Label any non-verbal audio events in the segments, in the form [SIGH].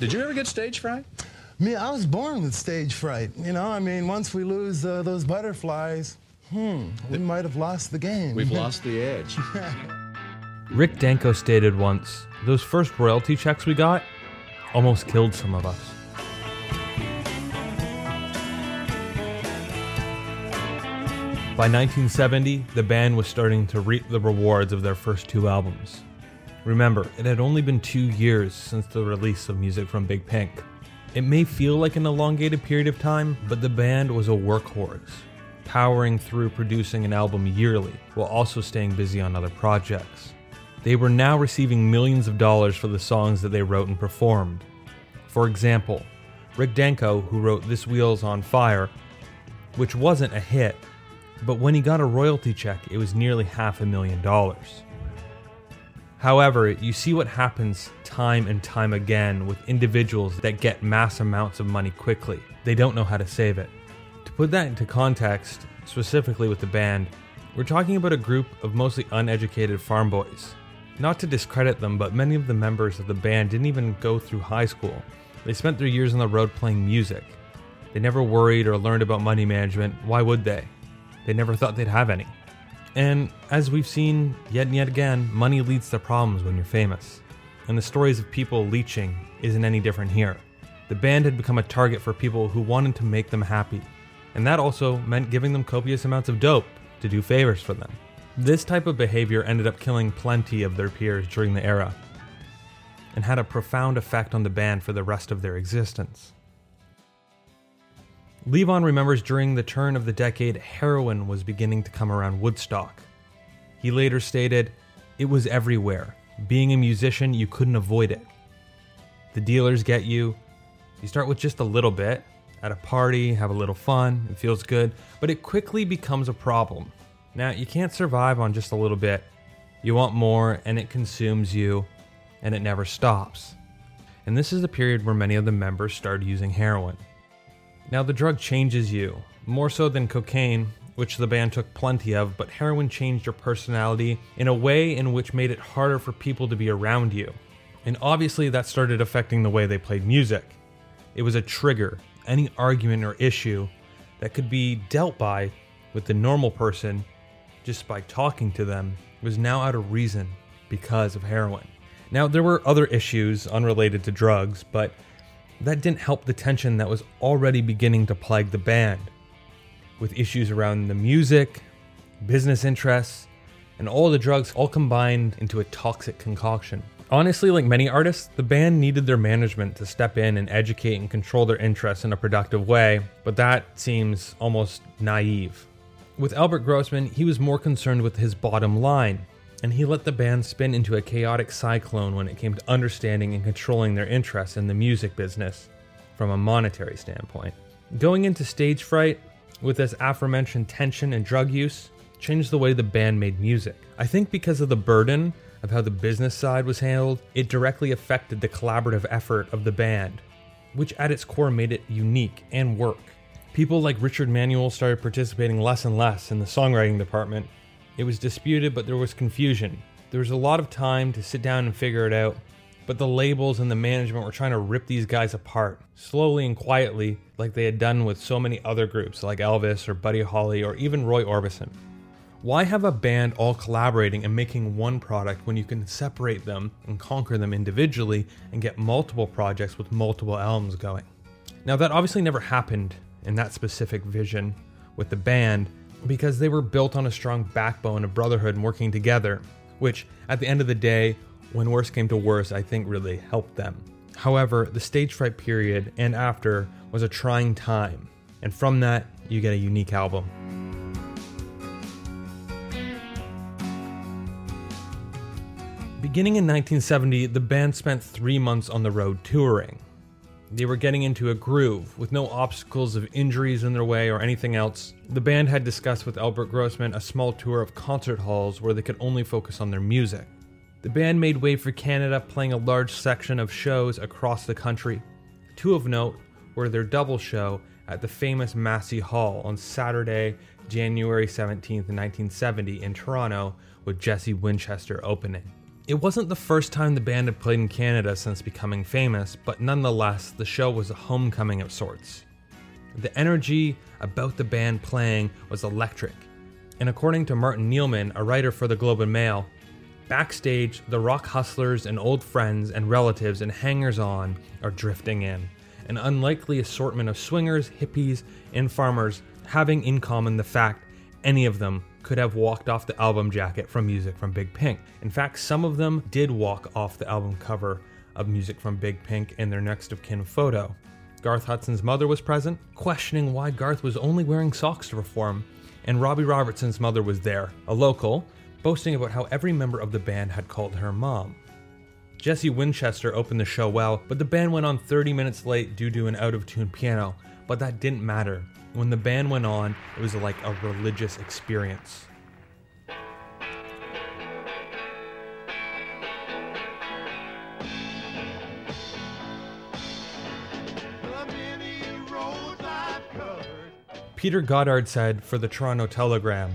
Did you ever get stage fright? Me, I was born with stage fright. You know, I mean, once we lose uh, those butterflies, hmm, we might have lost the game. We've [LAUGHS] lost the edge. Rick Danko stated once, those first royalty checks we got almost killed some of us. By 1970, the band was starting to reap the rewards of their first two albums. Remember, it had only been two years since the release of music from Big Pink. It may feel like an elongated period of time, but the band was a workhorse, powering through producing an album yearly while also staying busy on other projects. They were now receiving millions of dollars for the songs that they wrote and performed. For example, Rick Danko, who wrote This Wheel's on Fire, which wasn't a hit, but when he got a royalty check, it was nearly half a million dollars. However, you see what happens time and time again with individuals that get mass amounts of money quickly. They don't know how to save it. To put that into context, specifically with the band, we're talking about a group of mostly uneducated farm boys. Not to discredit them, but many of the members of the band didn't even go through high school. They spent their years on the road playing music. They never worried or learned about money management. Why would they? They never thought they'd have any. And as we've seen yet and yet again, money leads to problems when you're famous. And the stories of people leeching isn't any different here. The band had become a target for people who wanted to make them happy, and that also meant giving them copious amounts of dope to do favors for them. This type of behavior ended up killing plenty of their peers during the era, and had a profound effect on the band for the rest of their existence. Levon remembers during the turn of the decade, heroin was beginning to come around Woodstock. He later stated, It was everywhere. Being a musician, you couldn't avoid it. The dealers get you. You start with just a little bit at a party, have a little fun, it feels good, but it quickly becomes a problem. Now, you can't survive on just a little bit. You want more, and it consumes you, and it never stops. And this is the period where many of the members started using heroin. Now, the drug changes you, more so than cocaine, which the band took plenty of, but heroin changed your personality in a way in which made it harder for people to be around you. And obviously, that started affecting the way they played music. It was a trigger, any argument or issue that could be dealt by with the normal person just by talking to them was now out of reason because of heroin. Now, there were other issues unrelated to drugs, but that didn't help the tension that was already beginning to plague the band, with issues around the music, business interests, and all the drugs all combined into a toxic concoction. Honestly, like many artists, the band needed their management to step in and educate and control their interests in a productive way, but that seems almost naive. With Albert Grossman, he was more concerned with his bottom line, and he let the band spin into a chaotic cyclone when it came to understanding and controlling their interests in the music business from a monetary standpoint. Going into stage fright with this aforementioned tension and drug use changed the way the band made music. I think because of the burden of how the business side was handled, it directly affected the collaborative effort of the band, which at its core made it unique and work. People like Richard Manuel started participating less and less in the songwriting department. It was disputed, but there was confusion. There was a lot of time to sit down and figure it out, but the labels and the management were trying to rip these guys apart, slowly and quietly, like they had done with so many other groups like Elvis or Buddy Holly or even Roy Orbison. Why have a band all collaborating and making one product when you can separate them and conquer them individually and get multiple projects with multiple albums going? Now, that obviously never happened in that specific vision with the band because they were built on a strong backbone of brotherhood and working together, which at the end of the day, when worse came to worse, I think really helped them. However, the stage fright period and after was a trying time, and from that, you get a unique album. Beginning in 1970, the band spent three months on the road touring. They were getting into a groove with no obstacles of injuries in their way or anything else. The band had discussed with Albert Grossman a small tour of concert halls where they could only focus on their music. The band made way for Canada, playing a large section of shows across the country. Two of note were their double show at the famous Massey Hall on Saturday, January 17, 1970, in Toronto, with Jesse Winchester opening. It wasn't the first time the band had played in Canada since becoming famous, but nonetheless, the show was a homecoming of sorts. The energy about the band playing was electric, and according to Martin Knelman, a writer for the Globe and Mail, backstage, the rock hustlers and old friends and relatives and hangers on are drifting in, an unlikely assortment of swingers, hippies, and farmers having in common the fact any of them could have walked off the album jacket from Music from Big Pink. In fact, some of them did walk off the album cover of Music from Big Pink in their next of kin photo. Garth Hudson's mother was present, questioning why Garth was only wearing socks to perform, and Robbie Robertson's mother was there, a local, boasting about how every member of the band had called her mom. Jesse Winchester opened the show well, but the band went on 30 minutes late due to an out of tune piano, but that didn't matter. When the band went on, it was like a religious experience. Peter Goddard said for the Toronto Telegram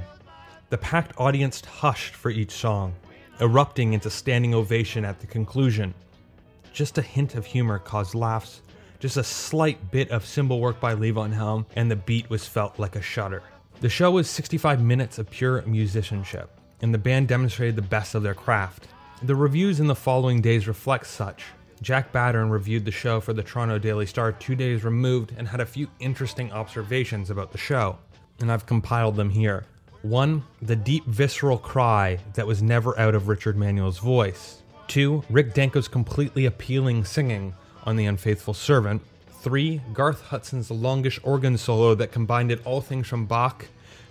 The packed audience hushed for each song, erupting into standing ovation at the conclusion. Just a hint of humor caused laughs, just a slight bit of cymbal work by Levon Helm, and the beat was felt like a shudder. The show was 65 minutes of pure musicianship, and the band demonstrated the best of their craft. The reviews in the following days reflect such. Jack Batten reviewed the show for the Toronto Daily Star two days removed and had a few interesting observations about the show, and I've compiled them here. One, the deep visceral cry that was never out of Richard Manuel's voice. Two, Rick Danko's completely appealing singing on The Unfaithful Servant. Three, Garth Hudson's longish organ solo that combined it all things from Bach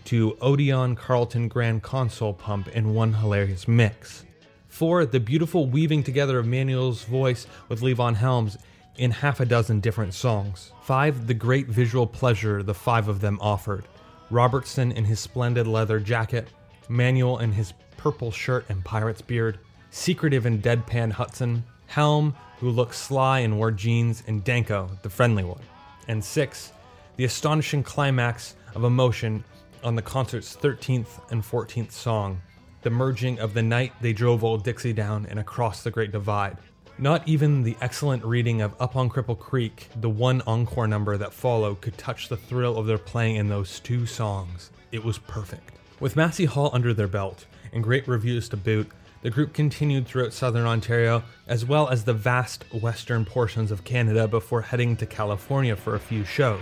to Odeon Carlton Grand Console Pump in one hilarious mix. Four, the beautiful weaving together of Manuel's voice with Levon Helm's in half a dozen different songs. Five, the great visual pleasure the five of them offered. Robertson in his splendid leather jacket, Manuel in his purple shirt and pirate's beard, secretive and deadpan Hudson, Helm, who looked sly and wore jeans, and Danko, the friendly one. And six, the astonishing climax of emotion on the concert's 13th and 14th song, the merging of the night they drove Old Dixie down and across the Great Divide. Not even the excellent reading of Up on Cripple Creek, the one encore number that followed, could touch the thrill of their playing in those two songs. It was perfect. With Massey Hall under their belt and great reviews to boot, the group continued throughout southern Ontario as well as the vast western portions of Canada before heading to California for a few shows.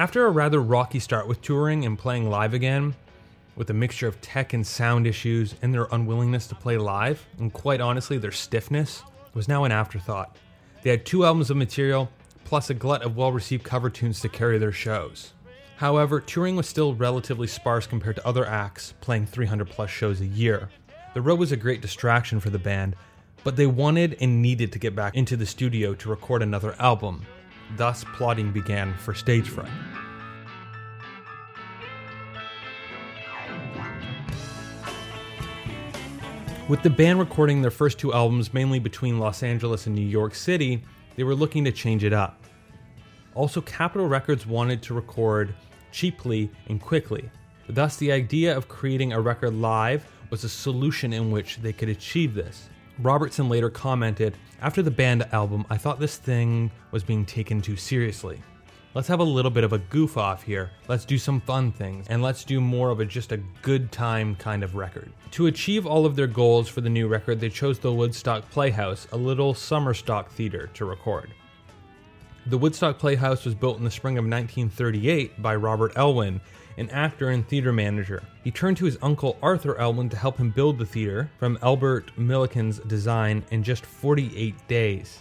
After a rather rocky start with touring and playing live again, with a mixture of tech and sound issues and their unwillingness to play live, and quite honestly, their stiffness, was now an afterthought. They had two albums of material, plus a glut of well received cover tunes to carry their shows. However, touring was still relatively sparse compared to other acts playing 300 plus shows a year. The road was a great distraction for the band, but they wanted and needed to get back into the studio to record another album. Thus, plotting began for Stage Fright. With the band recording their first two albums mainly between Los Angeles and New York City, they were looking to change it up. Also, Capitol Records wanted to record cheaply and quickly. Thus, the idea of creating a record live was a solution in which they could achieve this. Robertson later commented After the band album, I thought this thing was being taken too seriously. Let's have a little bit of a goof off here. Let's do some fun things, and let's do more of a just a good time kind of record. To achieve all of their goals for the new record, they chose the Woodstock Playhouse, a little summer stock theater, to record. The Woodstock Playhouse was built in the spring of 1938 by Robert Elwyn, an actor and theater manager. He turned to his uncle Arthur Elwyn to help him build the theater from Albert Milliken's design in just 48 days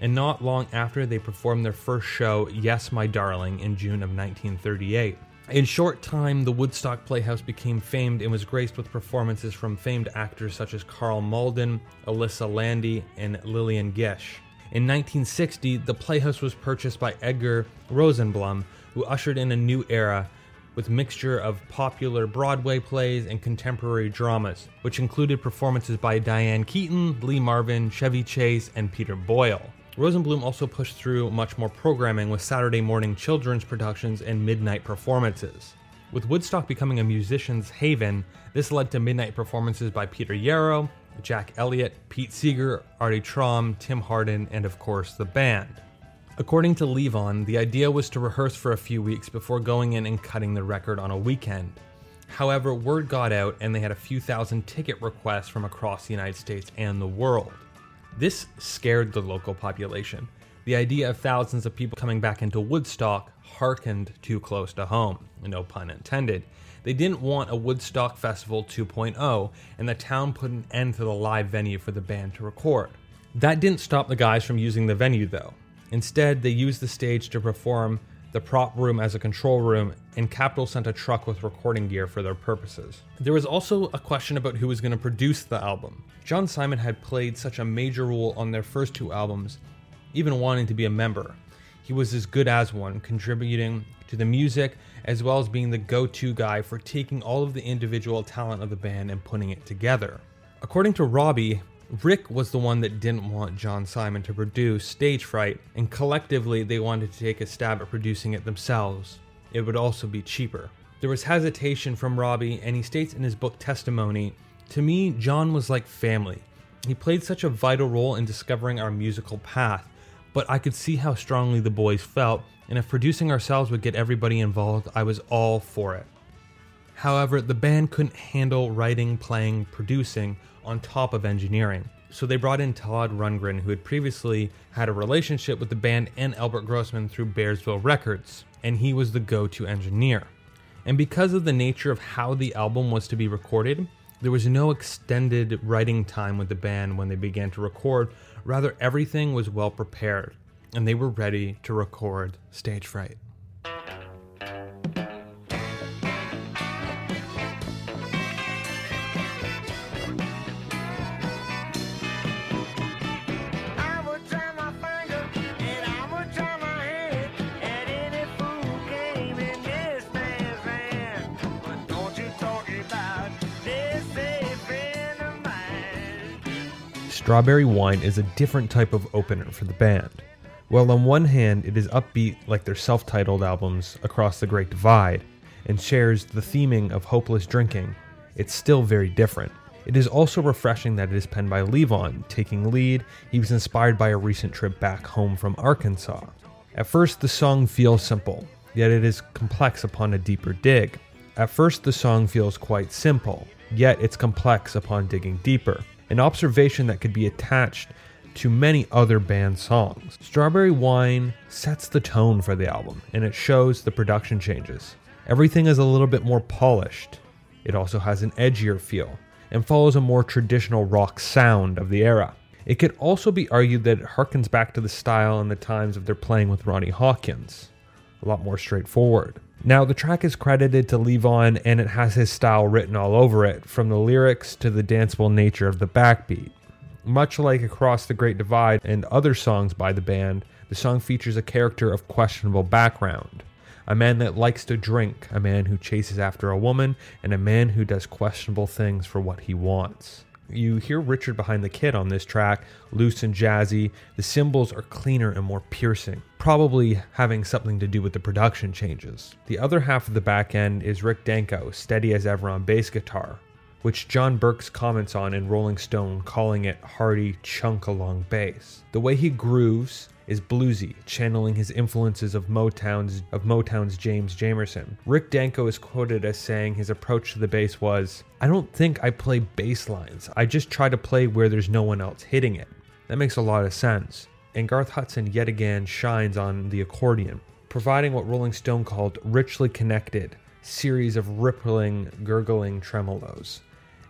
and not long after they performed their first show, Yes, My Darling, in June of 1938. In short time, the Woodstock Playhouse became famed and was graced with performances from famed actors such as Karl Malden, Elissa Landi, and Lillian Gish. In 1960, the Playhouse was purchased by Edgar Rosenblum, who ushered in a new era with mixture of popular Broadway plays and contemporary dramas, which included performances by Diane Keaton, Lee Marvin, Chevy Chase, and Peter Boyle. Rosenblum also pushed through much more programming with Saturday morning children's productions and midnight performances. With Woodstock becoming a musician's haven, this led to midnight performances by Peter Yarrow, Jack Elliott, Pete Seeger, Artie Traum, Tim Hardin, and of course the band. According to Levon, the idea was to rehearse for a few weeks before going in and cutting the record on a weekend. However, word got out and they had a few thousand ticket requests from across the United States and the world. This scared the local population. The idea of thousands of people coming back into Woodstock harkened too close to home, no pun intended. They didn't want a Woodstock Festival 2.0, and the town put an end to the live venue for the band to record. That didn't stop the guys from using the venue, though. Instead, they used the stage to perform the prop room as a control room, and Capitol sent a truck with recording gear for their purposes. There was also a question about who was going to produce the album. John Simon had played such a major role on their first two albums, even wanting to be a member. He was as good as one, contributing to the music as well as being the go to guy for taking all of the individual talent of the band and putting it together. According to Robbie, Rick was the one that didn't want John Simon to produce Stage Fright, and collectively they wanted to take a stab at producing it themselves. It would also be cheaper. There was hesitation from Robbie, and he states in his book Testimony To me, John was like family. He played such a vital role in discovering our musical path, but I could see how strongly the boys felt, and if producing ourselves would get everybody involved, I was all for it. However, the band couldn't handle writing, playing, producing on top of engineering. So they brought in Todd Rundgren, who had previously had a relationship with the band and Albert Grossman through Bearsville Records, and he was the go to engineer. And because of the nature of how the album was to be recorded, there was no extended writing time with the band when they began to record, rather, everything was well prepared, and they were ready to record Stage Fright. Strawberry Wine is a different type of opener for the band. While on one hand it is upbeat like their self titled albums Across the Great Divide and shares the theming of hopeless drinking, it's still very different. It is also refreshing that it is penned by Levon, taking lead. He was inspired by a recent trip back home from Arkansas. At first, the song feels simple, yet it is complex upon a deeper dig. At first, the song feels quite simple, yet it's complex upon digging deeper. An observation that could be attached to many other band songs. Strawberry Wine sets the tone for the album, and it shows the production changes. Everything is a little bit more polished. It also has an edgier feel and follows a more traditional rock sound of the era. It could also be argued that it harkens back to the style and the times of their playing with Ronnie Hawkins. A lot more straightforward. Now, the track is credited to Levon and it has his style written all over it, from the lyrics to the danceable nature of the backbeat. Much like Across the Great Divide and other songs by the band, the song features a character of questionable background. A man that likes to drink, a man who chases after a woman, and a man who does questionable things for what he wants. You hear Richard behind the kit on this track, loose and jazzy. The cymbals are cleaner and more piercing, probably having something to do with the production changes. The other half of the back end is Rick Danko, steady as ever on bass guitar, which John Burks comments on in Rolling Stone, calling it hearty, chunk along bass. The way he grooves is bluesy, channeling his influences of Motown's of Motown's James Jamerson. Rick Danko is quoted as saying his approach to the bass was, "I don't think I play bass lines. I just try to play where there's no one else hitting it." That makes a lot of sense. And Garth Hudson yet again shines on the accordion, providing what Rolling Stone called richly connected series of rippling, gurgling tremolos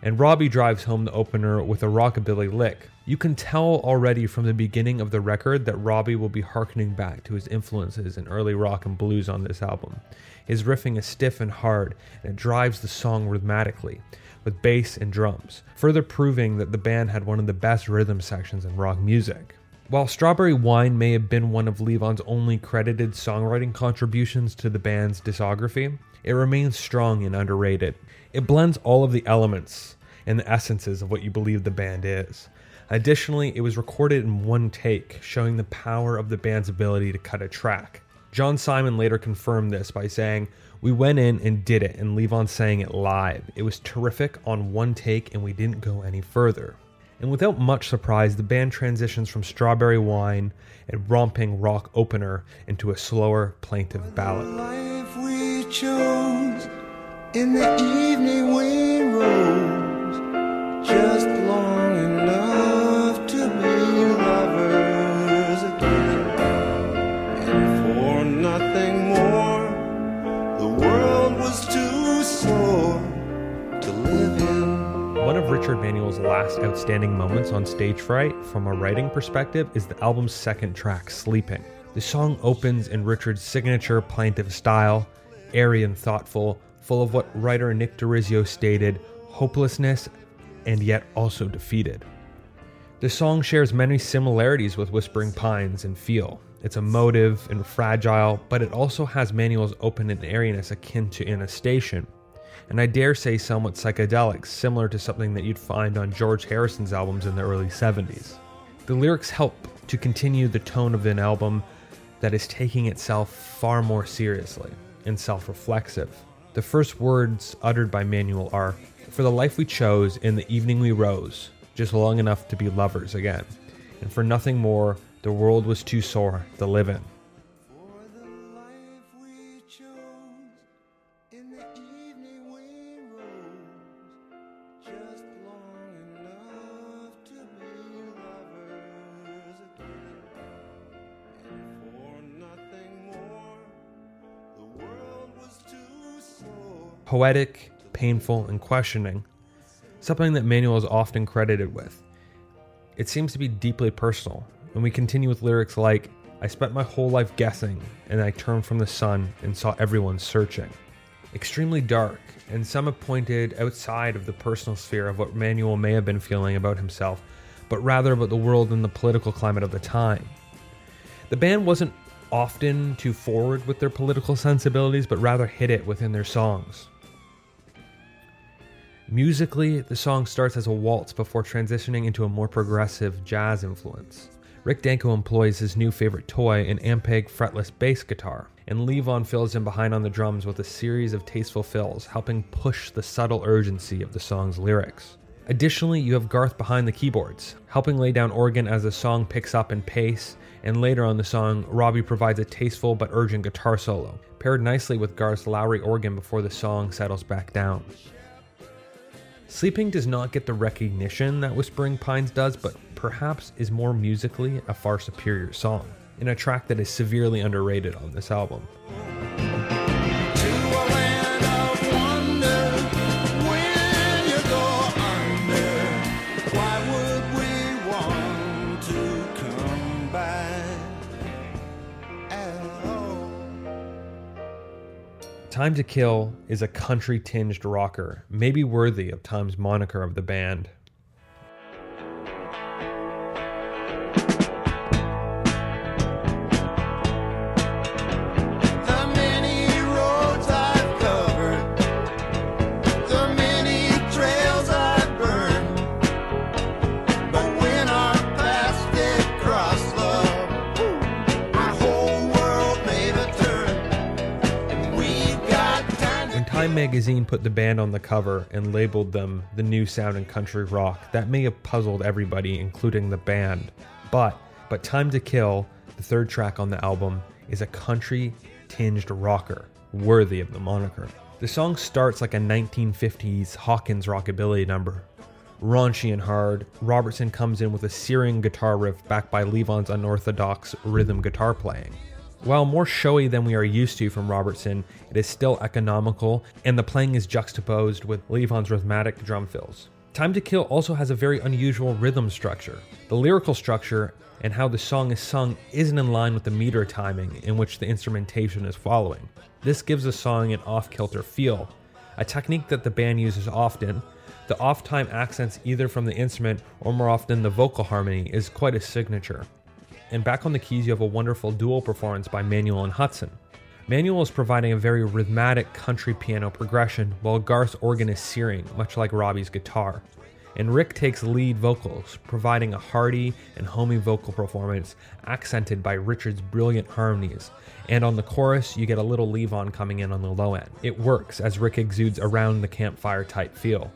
and Robbie drives home the opener with a rockabilly lick. You can tell already from the beginning of the record that Robbie will be harkening back to his influences in early rock and blues on this album. His riffing is stiff and hard, and it drives the song rhythmically, with bass and drums, further proving that the band had one of the best rhythm sections in rock music. While Strawberry Wine may have been one of Levon's only credited songwriting contributions to the band's discography, it remains strong and underrated. It blends all of the elements and the essences of what you believe the band is. Additionally, it was recorded in one take, showing the power of the band's ability to cut a track. John Simon later confirmed this by saying, We went in and did it, and Levon sang it live. It was terrific on one take, and we didn't go any further. And without much surprise, the band transitions from Strawberry Wine, a romping rock opener, into a slower, plaintive ballad. in the evening rose just long Outstanding moments on Stage Fright, from a writing perspective, is the album's second track, Sleeping. The song opens in Richard's signature plaintive style, airy and thoughtful, full of what writer Nick DeRiso stated hopelessness and yet also defeated. The song shares many similarities with Whispering Pines in feel. It's emotive and fragile, but it also has Manuel's open and airiness akin to In a Station, and I dare say somewhat psychedelic, similar to something that you'd find on George Harrison's albums in the early 70s. The lyrics help to continue the tone of an album that is taking itself far more seriously and self reflexive. The first words uttered by Manuel are For the life we chose, in the evening we rose, just long enough to be lovers again, and for nothing more, the world was too sore to live in. Poetic, painful, and questioning, something that Manuel is often credited with. It seems to be deeply personal, and we continue with lyrics like, I spent my whole life guessing, and I turned from the sun and saw everyone searching. Extremely dark, and some have pointed outside of the personal sphere of what Manuel may have been feeling about himself, but rather about the world and the political climate of the time. The band wasn't often too forward with their political sensibilities, but rather hid it within their songs. Musically, the song starts as a waltz before transitioning into a more progressive jazz influence. Rick Danko employs his new favorite toy, an Ampeg fretless bass guitar, and Levon fills in behind on the drums with a series of tasteful fills, helping push the subtle urgency of the song's lyrics. Additionally, you have Garth behind the keyboards, helping lay down organ as the song picks up in pace, and later on the song, Robbie provides a tasteful but urgent guitar solo, paired nicely with Garth's Lowrey organ before the song settles back down. Sleeping does not get the recognition that Whispering Pines does, but perhaps is more musically a far superior song, in a track that is severely underrated on this album. Time to Kill is a country tinged rocker, maybe worthy of Time's moniker of the band. Magazine put the band on the cover and labeled them the new sound in country rock, that may have puzzled everybody, including the band. But but Time to Kill, the third track on the album, is a country tinged rocker, worthy of the moniker. The song starts like a 1950s Hawkins rockabilly number. Raunchy and hard, Robertson comes in with a searing guitar riff backed by Levon's unorthodox rhythm guitar playing. While more showy than we are used to from Robertson, it is still economical, and the playing is juxtaposed with Levon's rhythmic drum fills. Time to Kill also has a very unusual rhythm structure. The lyrical structure and how the song is sung isn't in line with the meter timing in which the instrumentation is following. This gives the song an off kilter feel, a technique that the band uses often. The off time accents either from the instrument or more often the vocal harmony is quite a signature. And back on the keys you have a wonderful dual performance by Manuel and Hudson. Manuel is providing a very rhythmic country piano progression, while Garth's organ is searing, much like Robbie's guitar. And Rick takes lead vocals, providing a hearty and homey vocal performance accented by Richard's brilliant harmonies. And on the chorus, you get a little Levon coming in on the low end. It works as Rick exudes around the campfire type feel.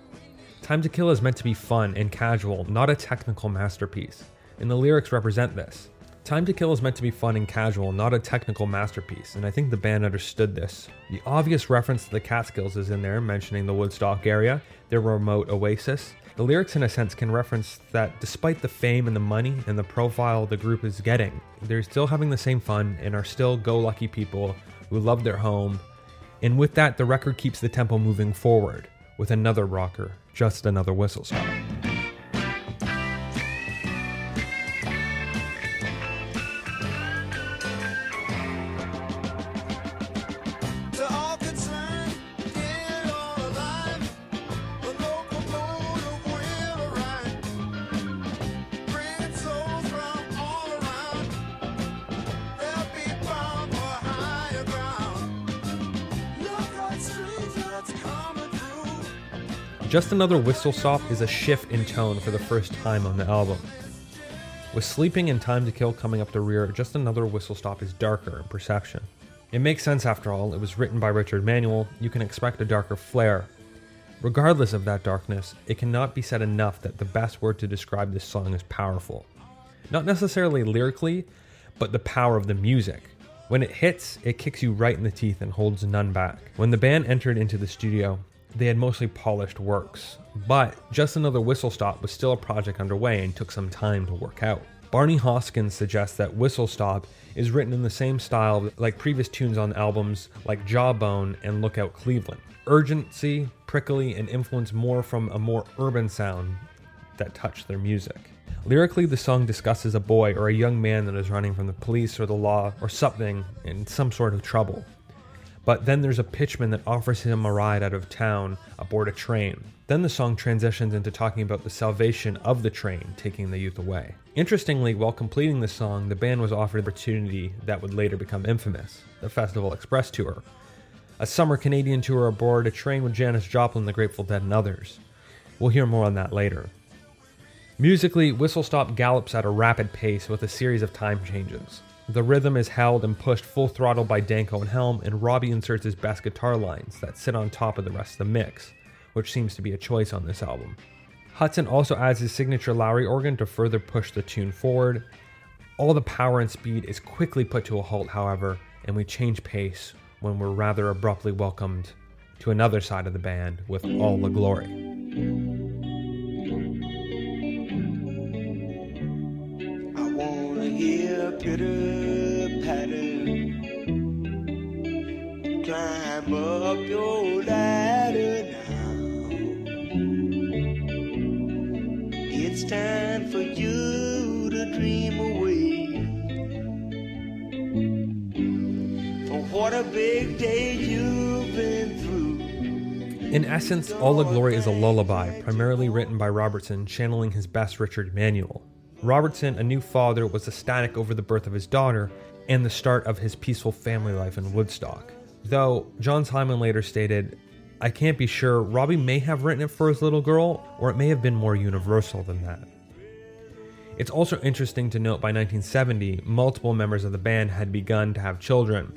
Time to Kill is meant to be fun and casual, not a technical masterpiece. And the lyrics represent this. Time to Kill is meant to be fun and casual, not a technical masterpiece, and I think the band understood this. The obvious reference to the Catskills is in there, mentioning the Woodstock area, their remote oasis. The lyrics, in a sense, can reference that despite the fame and the money and the profile the group is getting, they're still having the same fun and are still go lucky people who love their home. And with that, the record keeps the tempo moving forward with another rocker, just another whistle stop. Just Another Whistle Stop is a shift in tone for the first time on the album. With Sleeping and Time to Kill coming up the rear, Just Another Whistle Stop is darker in perception. It makes sense after all, it was written by Richard Manuel, you can expect a darker flair. Regardless of that darkness, it cannot be said enough that the best word to describe this song is powerful. Not necessarily lyrically, but the power of the music. When it hits, it kicks you right in the teeth and holds none back. When the band entered into the studio, they had mostly polished works, but Just Another Whistle Stop was still a project underway and took some time to work out. Barney Hoskyns suggests that Whistle Stop is written in the same style like previous tunes on albums like Jawbone and Lookout Cleveland. Urgency, prickly, and influenced more from a more urban sound that touch their music. Lyrically, the song discusses a boy or a young man that is running from the police or the law or something in some sort of trouble. But then there's a pitchman that offers him a ride out of town aboard a train. Then the song transitions into talking about the salvation of the train taking the youth away. Interestingly, while completing the song, the band was offered an opportunity that would later become infamous the Festival Express Tour. A summer Canadian tour aboard a train with Janis Joplin, the Grateful Dead, and others. We'll hear more on that later. Musically, Whistle Stop gallops at a rapid pace with a series of time changes. The rhythm is held and pushed full throttle by Danko and Helm, and Robbie inserts his best guitar lines that sit on top of the rest of the mix, which seems to be a choice on this album. Hudson also adds his signature Lowrey organ to further push the tune forward. All the power and speed is quickly put to a halt, however, and we change pace when we're rather abruptly welcomed to another side of the band with All the Glory. Hear pitter patter. Climb up your ladder now. It's time for you to dream away. For what a big day you've been through. In essence, All the Glory is a lullaby, primarily written by Robertson, channeling his best Richard Manuel. Robertson, a new father, was ecstatic over the birth of his daughter and the start of his peaceful family life in Woodstock. Though, John Simon later stated, I can't be sure, Robbie may have written it for his little girl, or it may have been more universal than that. It's also interesting to note by 1970, multiple members of the band had begun to have children,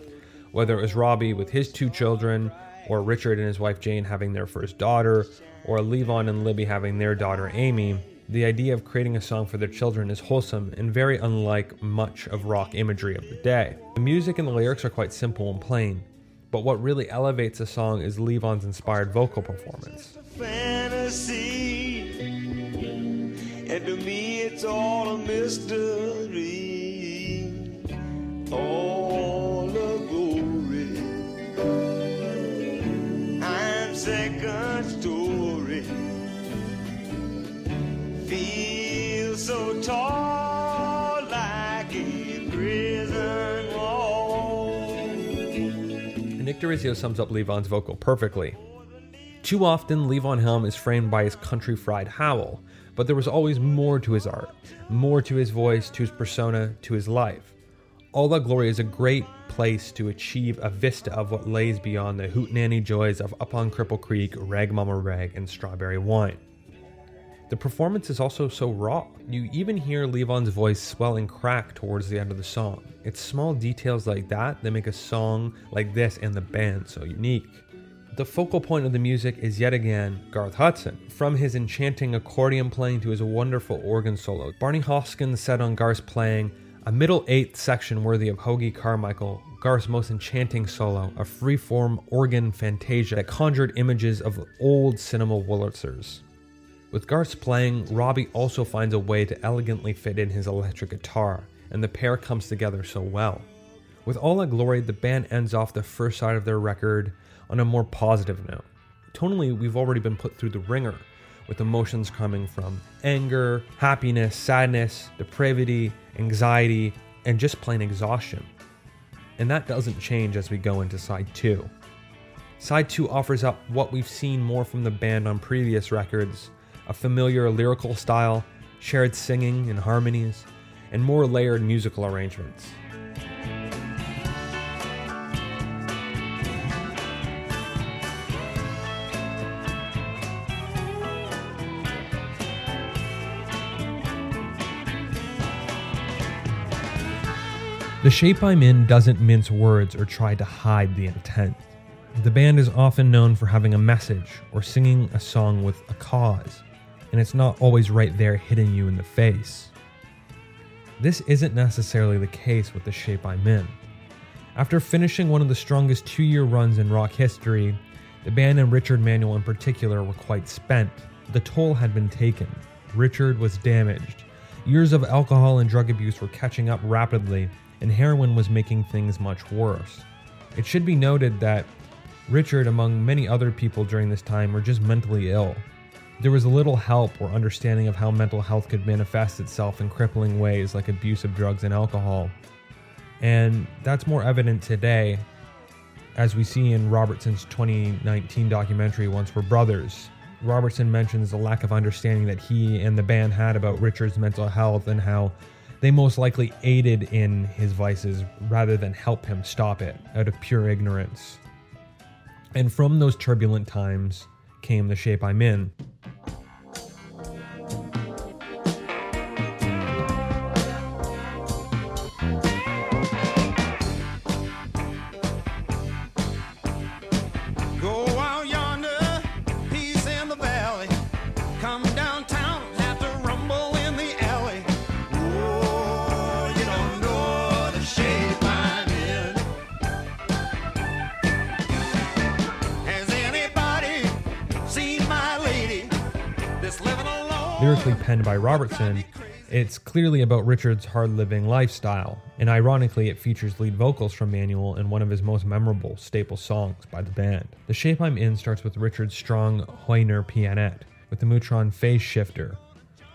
whether it was Robbie with his two children, or Richard and his wife Jane having their first daughter, or Levon and Libby having their daughter Amy. The idea of creating a song for their children is wholesome and very unlike much of rock imagery of the day. The music and the lyrics are quite simple and plain, but what really elevates a song is Levon's inspired vocal performance. And to me, it's all a mystery. All the glory. I'm second story. Feel so tall like a prison wall. Nick DeRiso sums up Levon's vocal perfectly. Too often, Levon Helm is framed by his country fried howl, but there was always more to his art, more to his voice, to his persona, to his life. All That Glory is a great place to achieve a vista of what lays beyond the hootenanny joys of Up on Cripple Creek, Rag Mama Rag, and Strawberry Wine. The performance is also so raw. You even hear Levon's voice swell and crack towards the end of the song. It's small details like that that make a song like this and the band so unique. The focal point of the music is yet again Garth Hudson. From his enchanting accordion playing to his wonderful organ solo, Barney Hoskyns said on Garth's playing, a middle eighth section worthy of Hoagy Carmichael, Garth's most enchanting solo, a free-form organ fantasia that conjured images of old cinema Wurlitzers. With Garth's playing, Robbie also finds a way to elegantly fit in his electric guitar, and the pair comes together so well. With All That Glory, the band ends off the first side of their record on a more positive note. Tonally, we've already been put through the ringer, with emotions coming from anger, happiness, sadness, depravity, anxiety, and just plain exhaustion. And that doesn't change as we go into side 2. Side 2 offers up what we've seen more from the band on previous records a familiar lyrical style, shared singing and harmonies, and more layered musical arrangements. The Shape I'm In doesn't mince words or try to hide the intent. The band is often known for having a message or singing a song with a cause, and it's not always right there hitting you in the face. This isn't necessarily the case with The Shape I'm In. After finishing one of the strongest two year runs in rock history, the band and Richard Manuel in particular were quite spent. The toll had been taken. Richard was damaged. Years of alcohol and drug abuse were catching up rapidly, and heroin was making things much worse. It should be noted that Richard, among many other people during this time, were just mentally ill. There was a little help or understanding of how mental health could manifest itself in crippling ways like abuse of drugs and alcohol. And that's more evident today, as we see in Robertson's 2019 documentary, Once Were Brothers. Robertson mentions the lack of understanding that he and the band had about Richard's mental health and how they most likely aided in his vices rather than help him stop it out of pure ignorance. And from those turbulent times came the shape I'm in. By Robertson, it's clearly about Richard's hard living lifestyle, and ironically, it features lead vocals from Manuel in one of his most memorable staple songs by the band. The Shape I'm In starts with Richard's strong Hohner Pianet with the Mu-Tron phase shifter,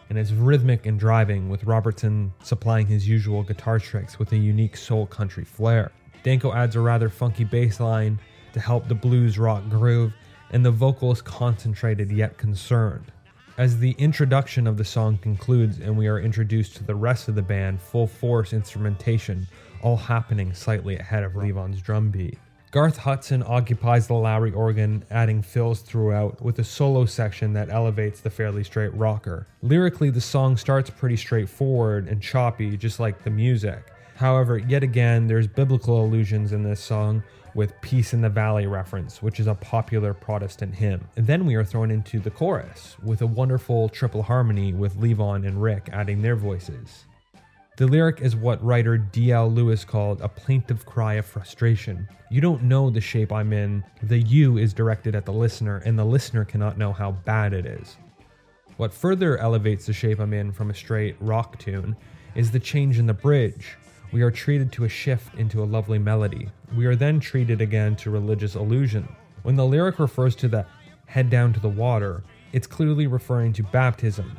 and it's rhythmic and driving, with Robertson supplying his usual guitar tricks with a unique soul country flair. Danko adds a rather funky bass line to help the blues rock groove, and the vocal is concentrated yet concerned. As the introduction of the song concludes and we are introduced to the rest of the band, full force instrumentation, all happening slightly ahead of Levon's drum beat. Garth Hudson occupies the Lowrey organ, adding fills throughout, with a solo section that elevates the fairly straight rocker. Lyrically, the song starts pretty straightforward and choppy, just like the music. However, yet again, there's biblical allusions in this song with Peace in the Valley reference, which is a popular Protestant hymn. And then we are thrown into the chorus with a wonderful triple harmony with Levon and Rick adding their voices. The lyric is what writer D.L. Lewis called a plaintive cry of frustration. You don't know the shape I'm in, the you is directed at the listener, and the listener cannot know how bad it is. What further elevates the shape I'm in from a straight rock tune is the change in the bridge. We are treated to a shift into a lovely melody. We are then treated again to religious allusion. When the lyric refers to the head down to the water, it's clearly referring to baptism.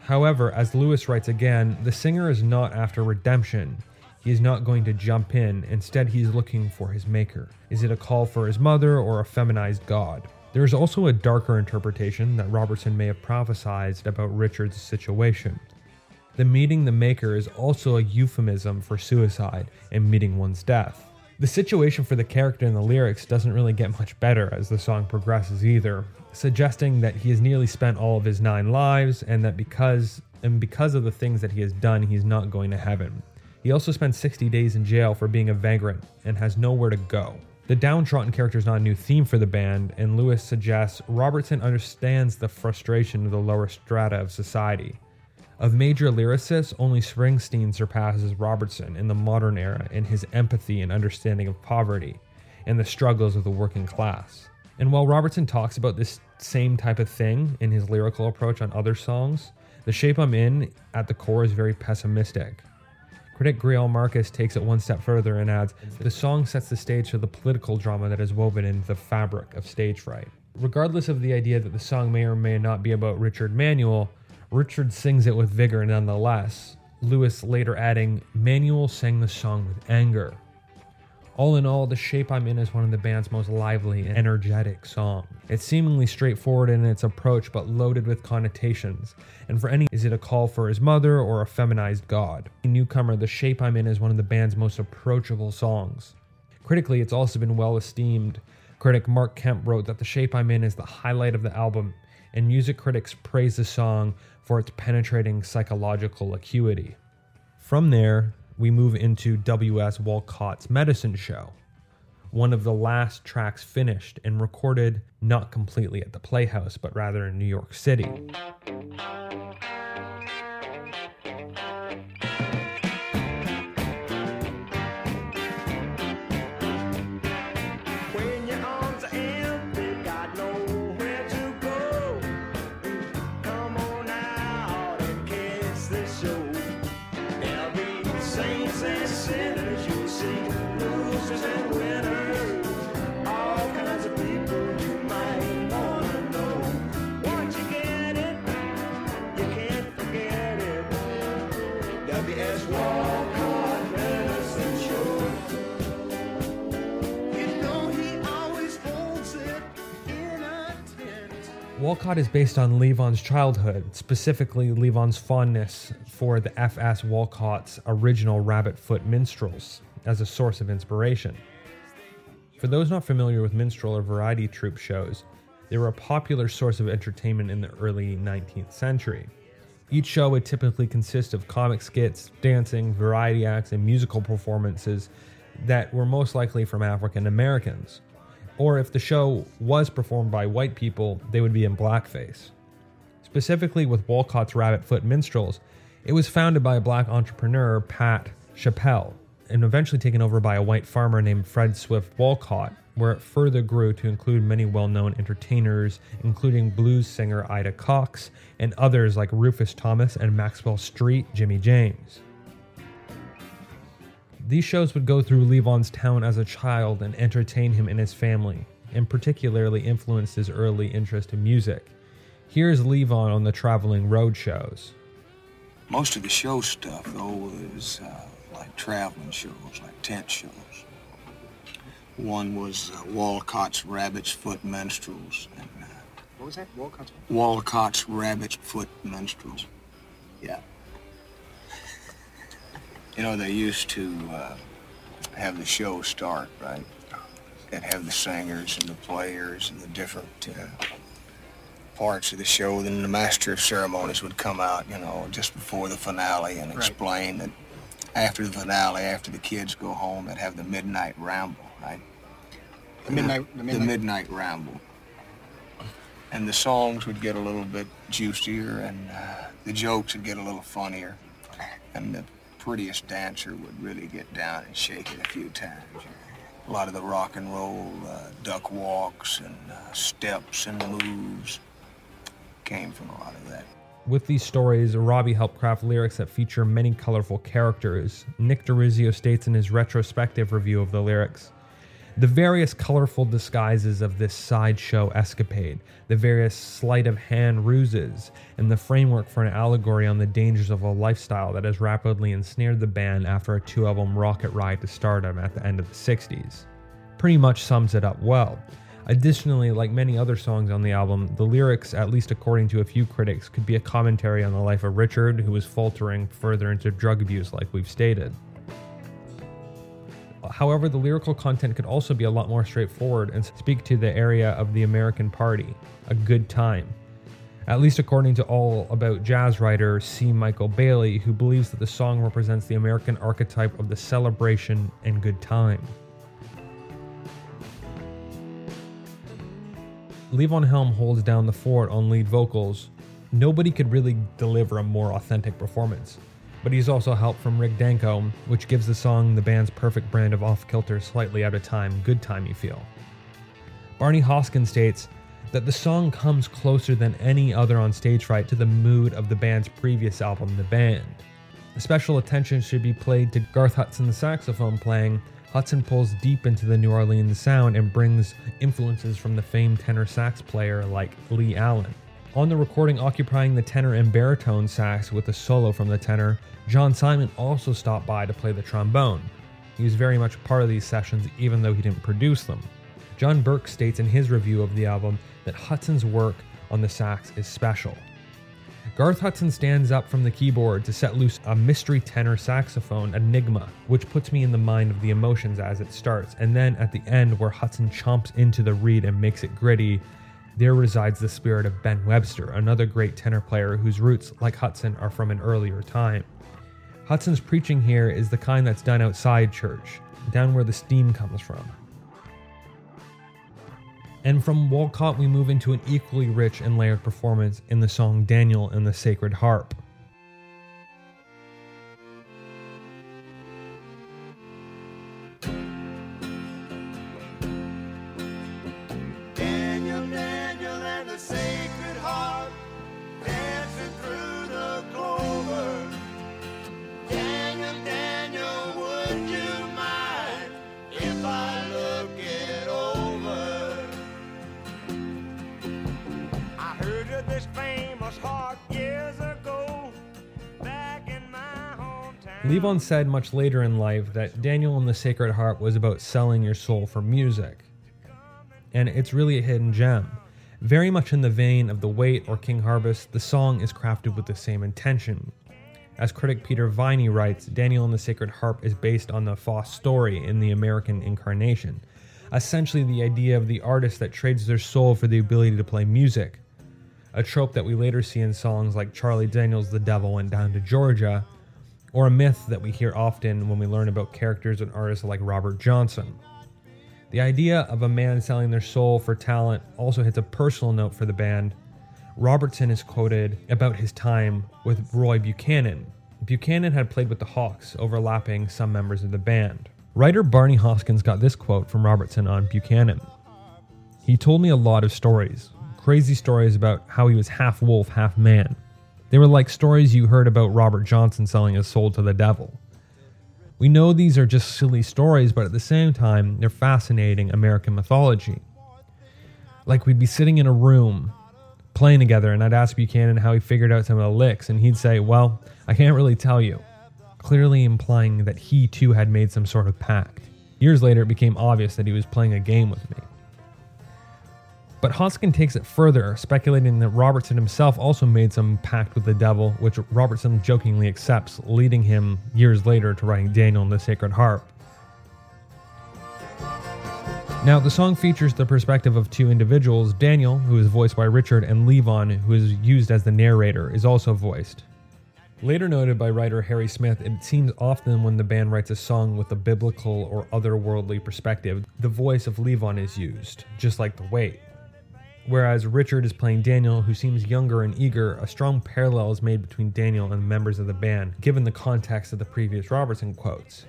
However, as Lewis writes again, the singer is not after redemption. He is not going to jump in, instead, he is looking for his maker. Is it a call for his mother or a feminized God? There is also a darker interpretation that Robertson may have prophesied about Richard's situation. The meeting the maker is also a euphemism for suicide and meeting one's death. The situation for the character in the lyrics doesn't really get much better as the song progresses either, suggesting that he has nearly spent all of his nine lives and that because and because of the things that he has done, he's not going to heaven. He also spent 60 days in jail for being a vagrant and has nowhere to go. The downtrodden character is not a new theme for the band, and Lewis suggests Robertson understands the frustration of the lower strata of society. Of major lyricists, only Springsteen surpasses Robertson in the modern era in his empathy and understanding of poverty and the struggles of the working class. And while Robertson talks about this same type of thing in his lyrical approach on other songs, The Shape I'm In at the core is very pessimistic. Critic Greil Marcus takes it one step further and adds The song sets the stage for the political drama that is woven into the fabric of stage fright. Regardless of the idea that the song may or may not be about Richard Manuel, Richard sings it with vigor nonetheless, Lewis later adding, Manuel sang the song with anger. All in all, The Shape I'm In is one of the band's most lively and energetic songs. It's seemingly straightforward in its approach, but loaded with connotations. And for any, is it a call for his mother or a feminized god? A newcomer, The Shape I'm In is one of the band's most approachable songs. Critically, it's also been well esteemed. Critic Mark Kemp wrote that The Shape I'm In is the highlight of the album, and music critics praise the song for its penetrating psychological acuity. From there, we move into W.S. Walcott's Medicine Show, one of the last tracks finished and recorded not completely at the Playhouse, but rather in New York City. Walcott is based on Levon's childhood, specifically Levon's fondness for the F.S. Walcott's original Rabbit Foot minstrels as a source of inspiration. For those not familiar with minstrel or variety troupe shows, they were a popular source of entertainment in the early 19th century. Each show would typically consist of comic skits, dancing, variety acts, and musical performances that were most likely from African Americans. Or if the show was performed by white people, they would be in blackface. Specifically with Walcott's Rabbit Foot Minstrels, it was founded by a black entrepreneur, Pat Chappelle, and eventually taken over by a white farmer named Fred Swift Walcott, where it further grew to include many well known entertainers, including blues singer Ida Cox and others like Rufus Thomas and Maxwell Street Jimmy James. These shows would go through Levon's town as a child and entertain him and his family, and particularly influenced his early interest in music. Here's Levon on the traveling road shows. Most of the show stuff, though, is uh, like traveling shows, like tent shows. One was uh, Walcott's Rabbit's Foot Minstrels. And, uh, What was that? Walcott's? Walcott's Rabbit's Foot Minstrels. Yeah. You know, they used to uh, have the show start, right? And have the singers and the players and the different uh, parts of the show. Then the master of ceremonies would come out, you know, just before the finale and explain that after the finale, after the kids go home, they'd have the midnight ramble, right? The midnight. The The midnight. midnight ramble. And the songs would get a little bit juicier and uh, the jokes would get a little funnier. And the prettiest dancer would really get down and shake it a few times. A lot of the rock and roll uh, duck walks and uh, steps and moves came from a lot of that. With these stories, Robbie helped craft lyrics that feature many colorful characters. Nick DeRiso states in his retrospective review of the lyrics The various colorful disguises of this sideshow escapade, the various sleight of hand ruses, and the framework for an allegory on the dangers of a lifestyle that has rapidly ensnared the band after a two album rocket ride to stardom at the end of the 60s. Pretty much sums it up well. Additionally, like many other songs on the album, the lyrics, at least according to a few critics, could be a commentary on the life of Richard, who was faltering further into drug abuse, like we've stated. However, the lyrical content could also be a lot more straightforward and speak to the area of the American party, a good time. At least according to all about jazz writer C. Michael Bailey, who believes that the song represents the American archetype of the celebration and good time. Levon Helm holds down the fort on lead vocals. Nobody could really deliver a more authentic performance. But he's also helped from Rick Danko, which gives the song the band's perfect brand of off kilter, slightly out of time, good time you feel. Barney Hoskyns states that the song comes closer than any other on Stage Fright to the mood of the band's previous album, The Band. Special attention should be played to Garth Hudson's saxophone playing. Hudson pulls deep into the New Orleans sound and brings influences from the famed tenor sax player like Lee Allen. On the recording occupying the tenor and baritone sax with a solo from the tenor, John Simon also stopped by to play the trombone. He was very much part of these sessions even though he didn't produce them. John Burke states in his review of the album that Hudson's work on the sax is special. Garth Hudson stands up from the keyboard to set loose a mystery tenor saxophone enigma, which puts me in the mind of the emotions as it starts, and then at the end, where Hudson chomps into the reed and makes it gritty, there resides the spirit of Ben Webster, another great tenor player whose roots, like Hudson, are from an earlier time. Hudson's preaching here is the kind that's done outside church, down where the steam comes from. And from Walcott, we move into an equally rich and layered performance in the song Daniel and the Sacred Harp. Levon said much later in life that Daniel and the Sacred Harp was about selling your soul for music. And it's really a hidden gem. Very much in the vein of The Wait or King Harvest, the song is crafted with the same intention. As critic Peter Viney writes, Daniel and the Sacred Harp is based on the Faust story in the American incarnation. Essentially, the idea of the artist that trades their soul for the ability to play music. A trope that we later see in songs like Charlie Daniels' The Devil Went Down to Georgia, or a myth that we hear often when we learn about characters and artists like Robert Johnson. The idea of a man selling their soul for talent also hits a personal note for the band. Robertson is quoted about his time with Roy Buchanan. Buchanan had played with the Hawks, overlapping some members of the band. Writer Barney Hoskyns got this quote from Robertson on Buchanan. He told me a lot of stories, crazy stories about how he was half wolf, half man. They were like stories you heard about Robert Johnson selling his soul to the devil. We know these are just silly stories, but at the same time, they're fascinating American mythology. Like we'd be sitting in a room playing together, and I'd ask Buchanan how he figured out some of the licks, and he'd say, Well, I can't really tell you, clearly implying that he too had made some sort of pact. Years later, it became obvious that he was playing a game with me. But Hoskyns takes it further, speculating that Robertson himself also made some pact with the devil, which Robertson jokingly accepts, leading him years later to writing Daniel and the Sacred Harp. Now, the song features the perspective of two individuals. Daniel, who is voiced by Richard, and Levon, who is used as the narrator, is also voiced. Later noted by writer Harry Smith, it seems often when the band writes a song with a biblical or otherworldly perspective, the voice of Levon is used, just like the Wait. Whereas Richard is playing Daniel, who seems younger and eager, a strong parallel is made between Daniel and the members of the band, given the context of the previous Robertson quotes.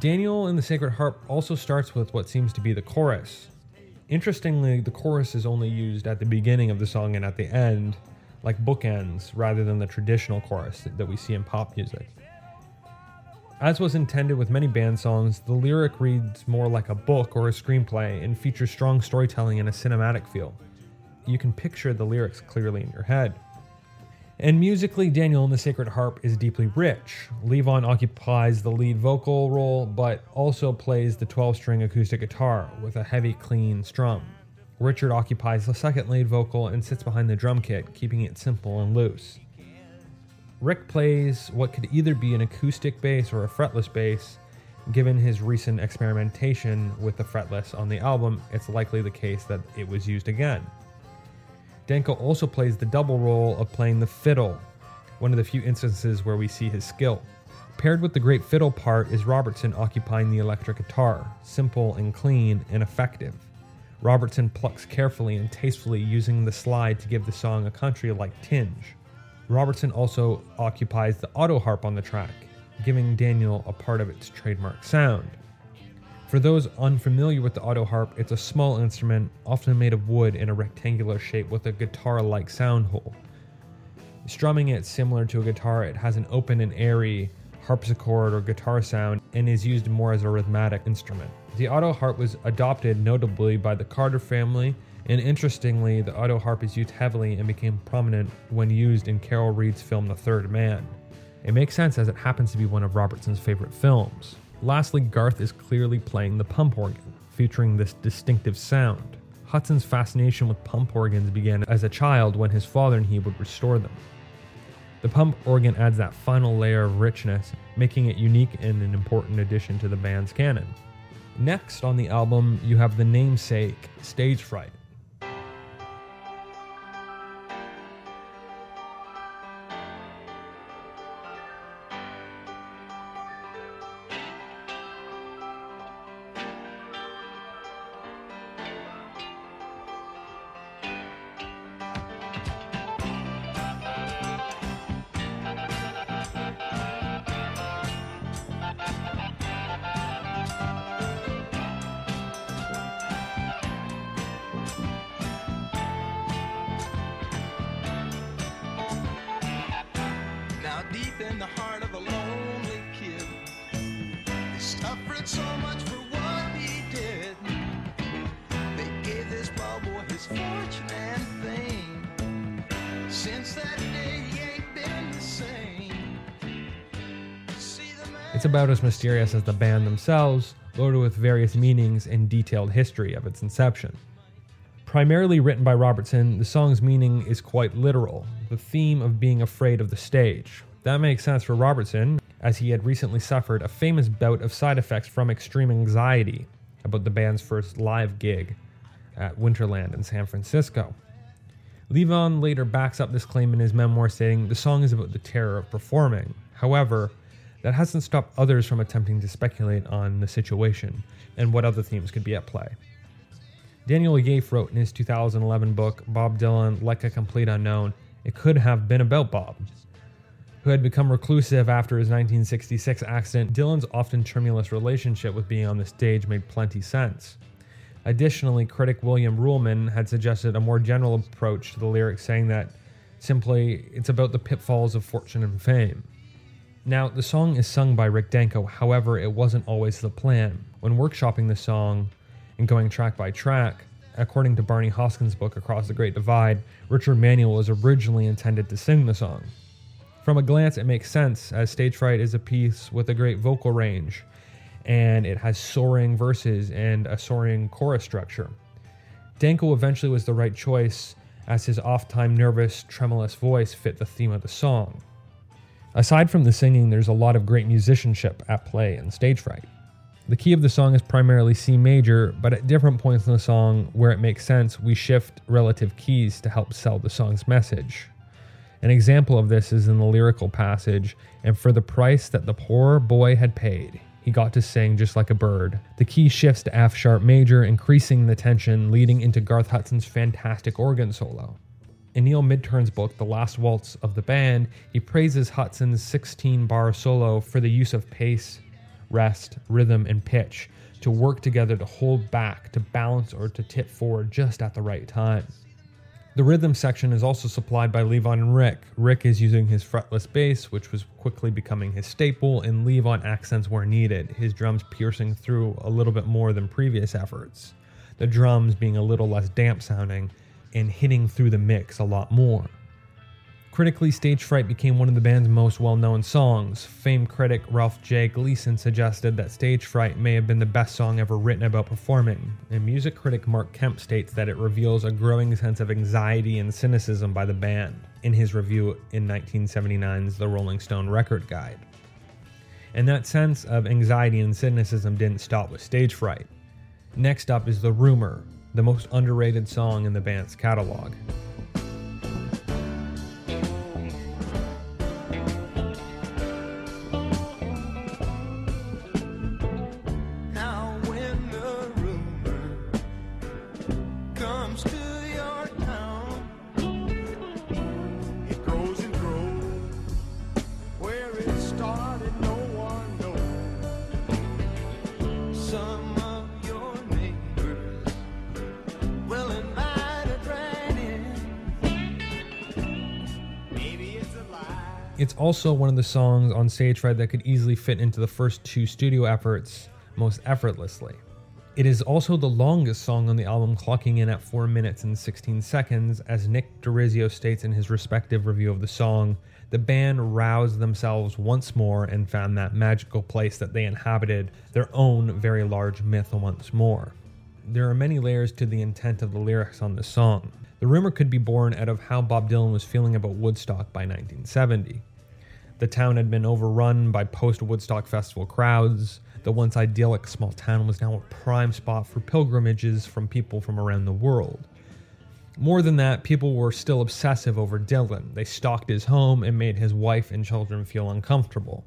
Daniel in the Sacred Harp also starts with what seems to be the chorus. Interestingly, the chorus is only used at the beginning of the song and at the end, like bookends, rather than the traditional chorus that we see in pop music. As was intended with many band songs, the lyric reads more like a book or a screenplay and features strong storytelling and a cinematic feel. You can picture the lyrics clearly in your head. And musically, Daniel and the Sacred Harp is deeply rich. Levon occupies the lead vocal role, but also plays the 12 string acoustic guitar with a heavy, clean strum. Richard occupies the second lead vocal and sits behind the drum kit, keeping it simple and loose. Rick plays what could either be an acoustic bass or a fretless bass. Given his recent experimentation with the fretless on the album, it's likely the case that it was used again. Danko also plays the double role of playing the fiddle, one of the few instances where we see his skill. Paired with the great fiddle part is Robertson occupying the electric guitar, simple and clean and effective. Robertson plucks carefully and tastefully using the slide to give the song a country like tinge. Robertson also occupies the auto harp on the track, giving Daniel a part of its trademark sound. For those unfamiliar with the auto harp, it's a small instrument, often made of wood in a rectangular shape with a guitar like sound hole. Strumming it similar to a guitar, it has an open and airy harpsichord or guitar sound and is used more as a rhythmic instrument. The auto harp was adopted notably by the Carter family, and interestingly, the auto harp is used heavily and became prominent when used in Carol Reed's film The Third Man. It makes sense as it happens to be one of Robertson's favorite films. Lastly, Garth is clearly playing the pump organ, featuring this distinctive sound. Hudson's fascination with pump organs began as a child when his father and he would restore them. The pump organ adds that final layer of richness, making it unique and an important addition to the band's canon. Next on the album, you have the namesake, Stage Fright. Mysterious as the band themselves, loaded with various meanings and detailed history of its inception. Primarily written by Robertson, the song's meaning is quite literal the theme of being afraid of the stage. That makes sense for Robertson, as he had recently suffered a famous bout of side effects from extreme anxiety about the band's first live gig at Winterland in San Francisco. Levon later backs up this claim in his memoir, stating the song is about the terror of performing. However, that hasn't stopped others from attempting to speculate on the situation and what other themes could be at play. Daniel Yaffe wrote in his 2011 book, Bob Dylan, Like a Complete Unknown, it could have been about Bob. Who had become reclusive after his 1966 accident, Dylan's often tremulous relationship with being on the stage made plenty sense. Additionally, critic William Ruhlmann had suggested a more general approach to the lyrics, saying that simply it's about the pitfalls of fortune and fame. Now, the song is sung by Rick Danko, however, it wasn't always the plan. When workshopping the song and going track by track, according to Barney Hoskyns' book Across the Great Divide, Richard Manuel was originally intended to sing the song. From a glance, it makes sense, as Stage Fright is a piece with a great vocal range, and it has soaring verses and a soaring chorus structure. Danko eventually was the right choice, as his oft time nervous, tremulous voice fit the theme of the song. Aside from the singing, there's a lot of great musicianship at play in Stage Fright. The key of the song is primarily C major, but at different points in the song where it makes sense, we shift relative keys to help sell the song's message. An example of this is in the lyrical passage, and for the price that the poor boy had paid, he got to sing just like a bird. The key shifts to F sharp major, increasing the tension, leading into Garth Hudson's fantastic organ solo. In Neil Minturn's book, The Last Waltz of the Band, he praises Hudson's 16 bar solo for the use of pace, rest, rhythm, and pitch to work together to hold back, to balance, or to tip forward just at the right time. The rhythm section is also supplied by Levon and Rick. Rick is using his fretless bass, which was quickly becoming his staple, and Levon accents where needed, his drums piercing through a little bit more than previous efforts. The drums being a little less damp sounding and hitting through the mix a lot more. Critically, Stage Fright became one of the band's most well known songs. Famed critic Ralph J. Gleason suggested that Stage Fright may have been the best song ever written about performing, and music critic Mark Kemp states that it reveals a growing sense of anxiety and cynicism by the band in his review in 1979's The Rolling Stone Record Guide. And that sense of anxiety and cynicism didn't stop with Stage Fright. Next up is The Rumor, the most underrated song in the band's catalog. Also one of the songs on Stage Fright that could easily fit into the first two studio efforts most effortlessly. It is also the longest song on the album, clocking in at 4 minutes and 16 seconds. As Nick DeRiso states in his respective review of the song, the band roused themselves once more and found that magical place that they inhabited, their own very large myth once more. There are many layers to the intent of the lyrics on this song. The rumor could be born out of how Bob Dylan was feeling about Woodstock by 1970. The town had been overrun by post Woodstock Festival crowds. The once idyllic small town was now a prime spot for pilgrimages from people from around the world. More than that, people were still obsessive over Dylan. They stalked his home and made his wife and children feel uncomfortable.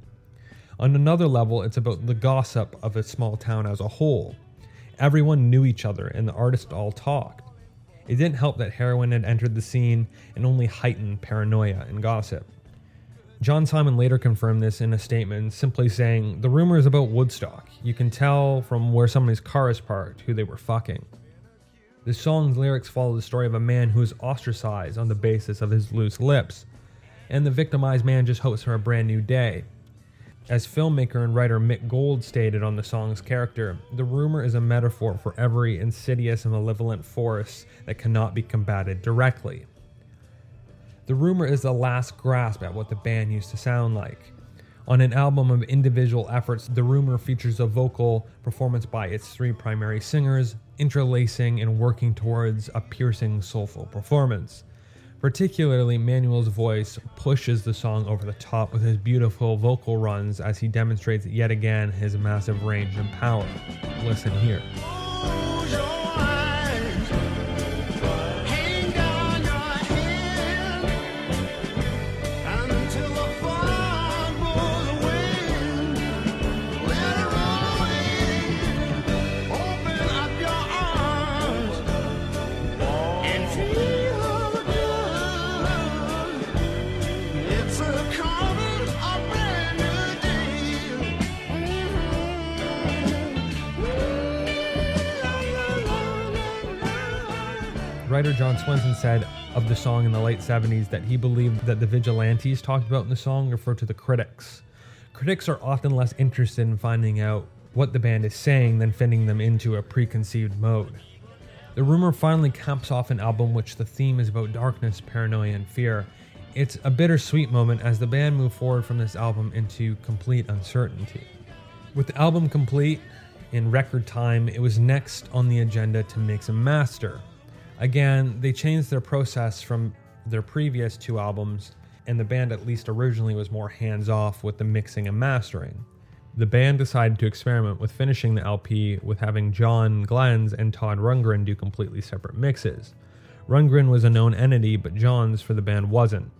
On another level, it's about the gossip of a small town as a whole. Everyone knew each other, and the artists all talked. It didn't help that heroin had entered the scene and only heightened paranoia and gossip. John Simon later confirmed this in a statement, simply saying, The rumor is about Woodstock. You can tell from where somebody's car is parked who they were fucking. The song's lyrics follow the story of a man who is ostracized on the basis of his loose lips, and the victimized man just hopes for a brand new day. As filmmaker and writer Mick Gold stated on the song's character, the rumor is a metaphor for every insidious and malevolent force that cannot be combated directly. The rumor is the last grasp at what the band used to sound like. On an album of individual efforts, The Rumor features a vocal performance by its three primary singers, interlacing and working towards a piercing, soulful performance. Particularly, Manuel's voice pushes the song over the top with his beautiful vocal runs as he demonstrates yet again his massive range and power. Listen here. Oh, Writer John Swenson said of the song in the late 70s that he believed that the vigilantes talked about in the song refer to the critics. Critics are often less interested in finding out what the band is saying than fitting them into a preconceived mode. The rumor finally caps off an album which the theme is about darkness, paranoia, and fear. It's a bittersweet moment as the band move forward from this album into complete uncertainty. With the album complete in record time, it was next on the agenda to mix and master. Again, they changed their process from their previous two albums, and the band, at least originally, was more hands off with the mixing and mastering. The band decided to experiment with finishing the LP with having John Glenn's and Todd Rundgren do completely separate mixes. Rundgren was a known entity, but Johns for the band wasn't.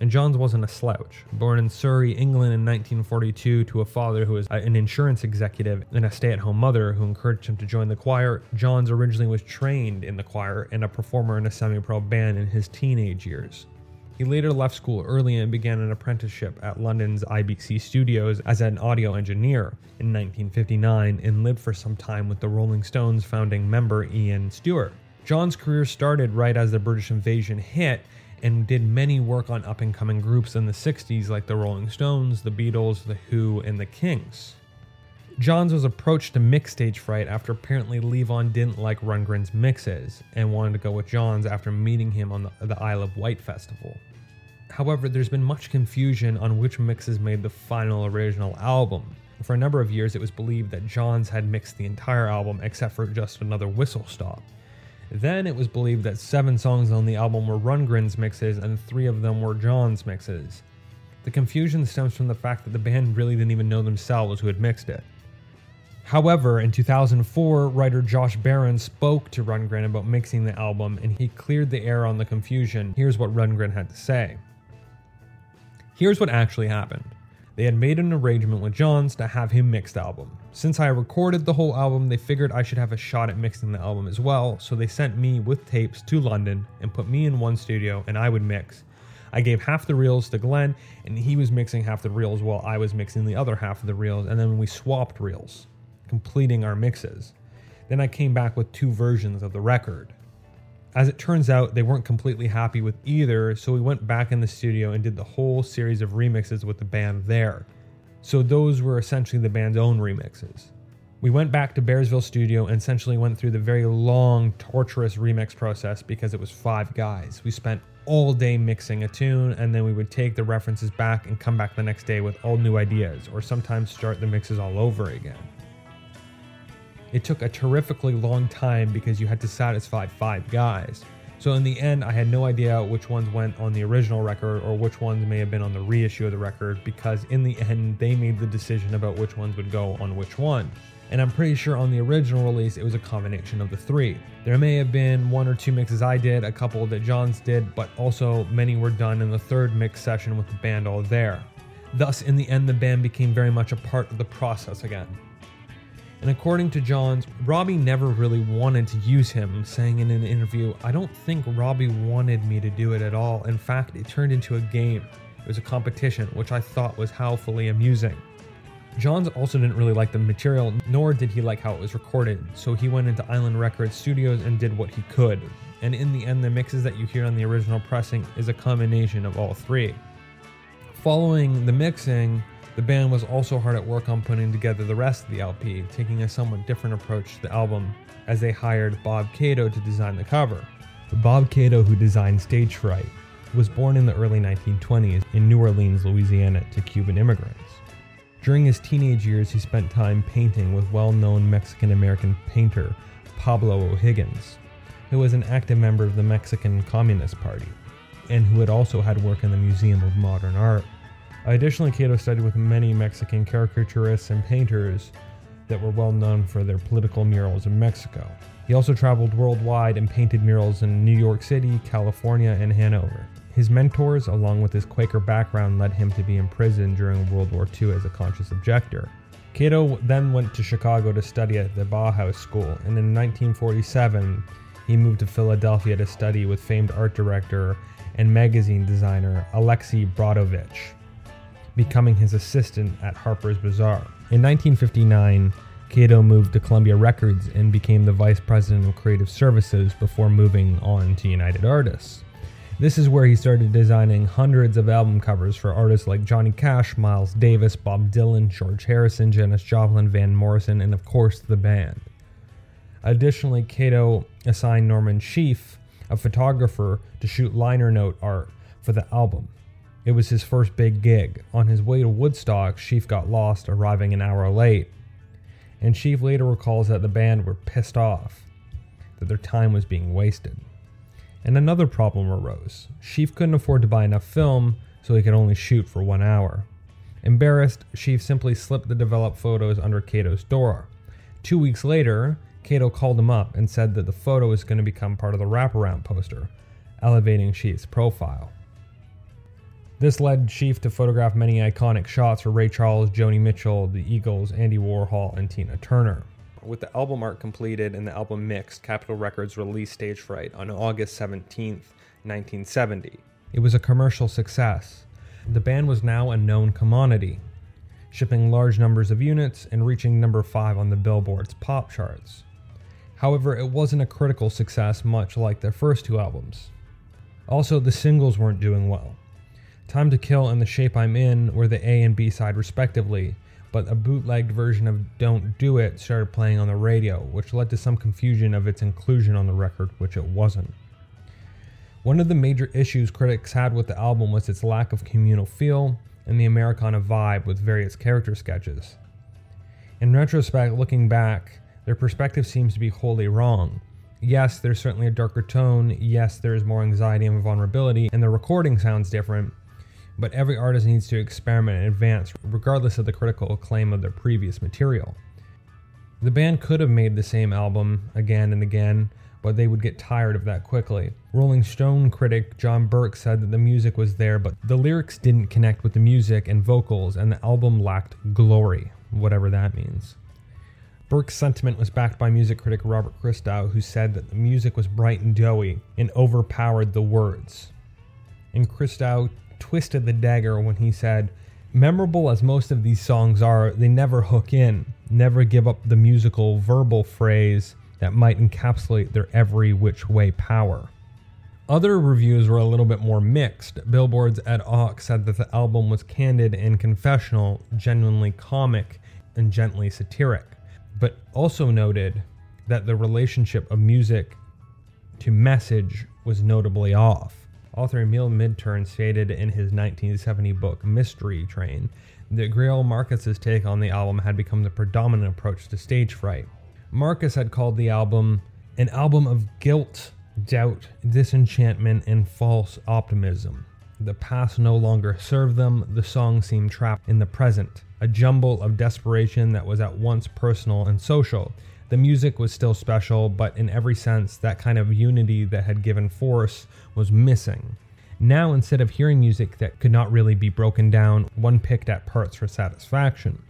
And Johns wasn't a slouch. Born in Surrey, England in 1942 to a father who was uh, an insurance executive and a stay at home mother who encouraged him to join the choir, Johns originally was trained in the choir and a performer in a semi pro band in his teenage years. He later left school early and began an apprenticeship at London's IBC Studios as an audio engineer in 1959 and lived for some time with the Rolling Stones founding member Ian Stewart. John's career started right as the British invasion hit and did many work on up and coming groups in the 60s like the Rolling Stones, the Beatles, the Who, and the Kinks. Johns was approached to mix Stage Fright after apparently Levon didn't like Rundgren's mixes and wanted to go with Johns after meeting him on the, the Isle of Wight festival. However, there's been much confusion on which mixes made the final original album. For a number of years, it was believed that Johns had mixed the entire album except for just another whistle stop. Then it was believed that seven songs on the album were Rundgren's mixes and three of them were John's mixes. The confusion stems from the fact that the band really didn't even know themselves who had mixed it. However, in 2004, writer Josh Barron spoke to Rundgren about mixing the album and he cleared the air on the confusion. Here's what Rundgren had to say. Here's what actually happened. They had made an arrangement with Johns to have him mix the album. Since I recorded the whole album, they figured I should have a shot at mixing the album as well, so they sent me with tapes to London and put me in one studio and I would mix. I gave half the reels to Glyn, and he was mixing half the reels while I was mixing the other half of the reels, and then we swapped reels, completing our mixes. Then I came back with two versions of the record. As it turns out, they weren't completely happy with either, so we went back in the studio and did the whole series of remixes with the band there. So those were essentially the band's own remixes. We went back to Bearsville Studio and essentially went through the very long, torturous remix process because it was five guys. We spent all day mixing a tune, and then we would take the references back and come back the next day with all new ideas, or sometimes start the mixes all over again. It took a terrifically long time because you had to satisfy five guys. So in the end, I had no idea which ones went on the original record or which ones may have been on the reissue of the record because in the end, they made the decision about which ones would go on which one. And I'm pretty sure on the original release, it was a combination of the three. There may have been one or two mixes I did, a couple that Johns did, but also many were done in the third mix session with the band all there. Thus, in the end, the band became very much a part of the process again. And according to Johns, Robbie never really wanted to use him, saying in an interview, I don't think Robbie wanted me to do it at all. In fact, it turned into a game. It was a competition, which I thought was howfully amusing. Johns also didn't really like the material, nor did he like how it was recorded, so he went into Island Records studios and did what he could. And in the end, the mixes that you hear on the original pressing is a combination of all three. Following the mixing, the band was also hard at work on putting together the rest of the LP, taking a somewhat different approach to the album, as they hired Bob Cato to design the cover. Bob Cato, who designed Stage Fright, was born in the early 1920s in New Orleans, Louisiana, to Cuban immigrants. During his teenage years, he spent time painting with well known Mexican American painter Pablo O'Higgins, who was an active member of the Mexican Communist Party, and who had also had work in the Museum of Modern Art. Additionally, Cato studied with many Mexican caricaturists and painters that were well known for their political murals in Mexico. He also traveled worldwide and painted murals in New York City, California, and Hanover. His mentors, along with his Quaker background, led him to be imprisoned during World War II as a conscious objector. Cato then went to Chicago to study at the Bauhaus School, and in 1947, he moved to Philadelphia to study with famed art director and magazine designer Alexei Brodovitch becoming his assistant at Harper's Bazaar. In 1959, Cato moved to Columbia Records and became the vice president of creative services before moving on to United Artists. This is where he started designing hundreds of album covers for artists like Johnny Cash, Miles Davis, Bob Dylan, George Harrison, Janis Joplin, Van Morrison, and of course the band. Additionally, Cato assigned Norman Seeff, a photographer, to shoot liner note art for the album. It was his first big gig. On his way to Woodstock, Seeff got lost, arriving an hour late. And Seeff later recalls that the band were pissed off, that their time was being wasted. And another problem arose. Seeff couldn't afford to buy enough film, so he could only shoot for one hour. Embarrassed, Seeff simply slipped the developed photos under Cato's door. Two weeks later, Cato called him up and said that the photo was going to become part of the wraparound poster, elevating Seeff's profile. This led Seeff to photograph many iconic shots for Ray Charles, Joni Mitchell, the Eagles, Andy Warhol, and Tina Turner. With the album art completed and the album mixed, Capitol Records released Stage Fright on August 17, 1970. It was a commercial success. The band was now a known commodity, shipping large numbers of units and reaching number 5 on the Billboard's pop charts. However, it wasn't a critical success, much like their first two albums. Also, the singles weren't doing well. Time to Kill and The Shape I'm In were the A and B side respectively, but a bootlegged version of Don't Do It started playing on the radio, which led to some confusion of its inclusion on the record, which it wasn't. One of the major issues critics had with the album was its lack of communal feel and the Americana vibe with various character sketches. In retrospect, looking back, their perspective seems to be wholly wrong. Yes, there's certainly a darker tone. Yes, there is more anxiety and vulnerability, and the recording sounds different. But every artist needs to experiment and advance, regardless of the critical acclaim of their previous material. The band could have made the same album again and again, but they would get tired of that quickly. Rolling Stone critic John Burke said that the music was there, but the lyrics didn't connect with the music and vocals, and the album lacked glory, whatever that means. Burke's sentiment was backed by music critic Robert Christgau, who said that the music was bright and doughy and overpowered the words. And Christgau twisted the dagger when he said, Memorable as most of these songs are, they never hook in, never give up the musical verbal phrase that might encapsulate their every which way power. Other reviews were a little bit more mixed. Billboard's Ed Ochs said that the album was candid and confessional, genuinely comic, and gently satiric, but also noted that the relationship of music to message was notably off. Author Emil Minturn stated in his 1970 book Mystery Train that Greil Marcus's take on the album had become the predominant approach to stage fright. Marcus had called the album an album of guilt, doubt, disenchantment, and false optimism. The past no longer served them, the song seemed trapped in the present, a jumble of desperation that was at once personal and social. The music was still special, but in every sense, that kind of unity that had given force was missing. Now, instead of hearing music that could not really be broken down, one picked at parts for satisfaction.